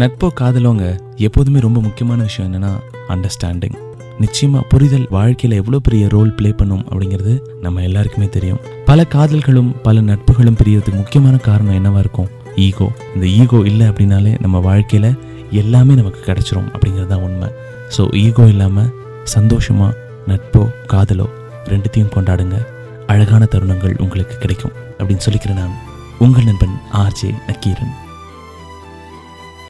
நட்போ காதலோங்க எப்போதுமே ரொம்ப முக்கியமான விஷயம் என்னன்னா அண்டர்ஸ்டாண்டிங் நிச்சயமா புரிதல் வாழ்க்கையில எவ்வளவு பெரிய ரோல் ப்ளே பண்ணும் அப்படிங்கிறது நம்ம எல்லாருக்குமே தெரியும். பல காதல்களும் பல நட்புகளும் பிரியறதுக்கு முக்கியமான காரணம் என்னவா இருக்கும்? ஈகோ இந்த ஈகோ இல்லை அப்படின்னாலே நம்ம வாழ்க்கையில எல்லாமே நமக்கு கிடைச்சிரும் அப்படிங்கிறது தான் உண்மை. ஸோ ஈகோ இல்லாம சந்தோஷமா நட்போ காதலோ ரெண்டுத்தையும் கொண்டாடுங்க. அழகான தருணங்கள் உங்களுக்கு கிடைக்கும் அப்படின்னு சொல்லிக்கிறேன் நான். உங்கள் நண்பன் ஆர்ஜே நக்கீரன்.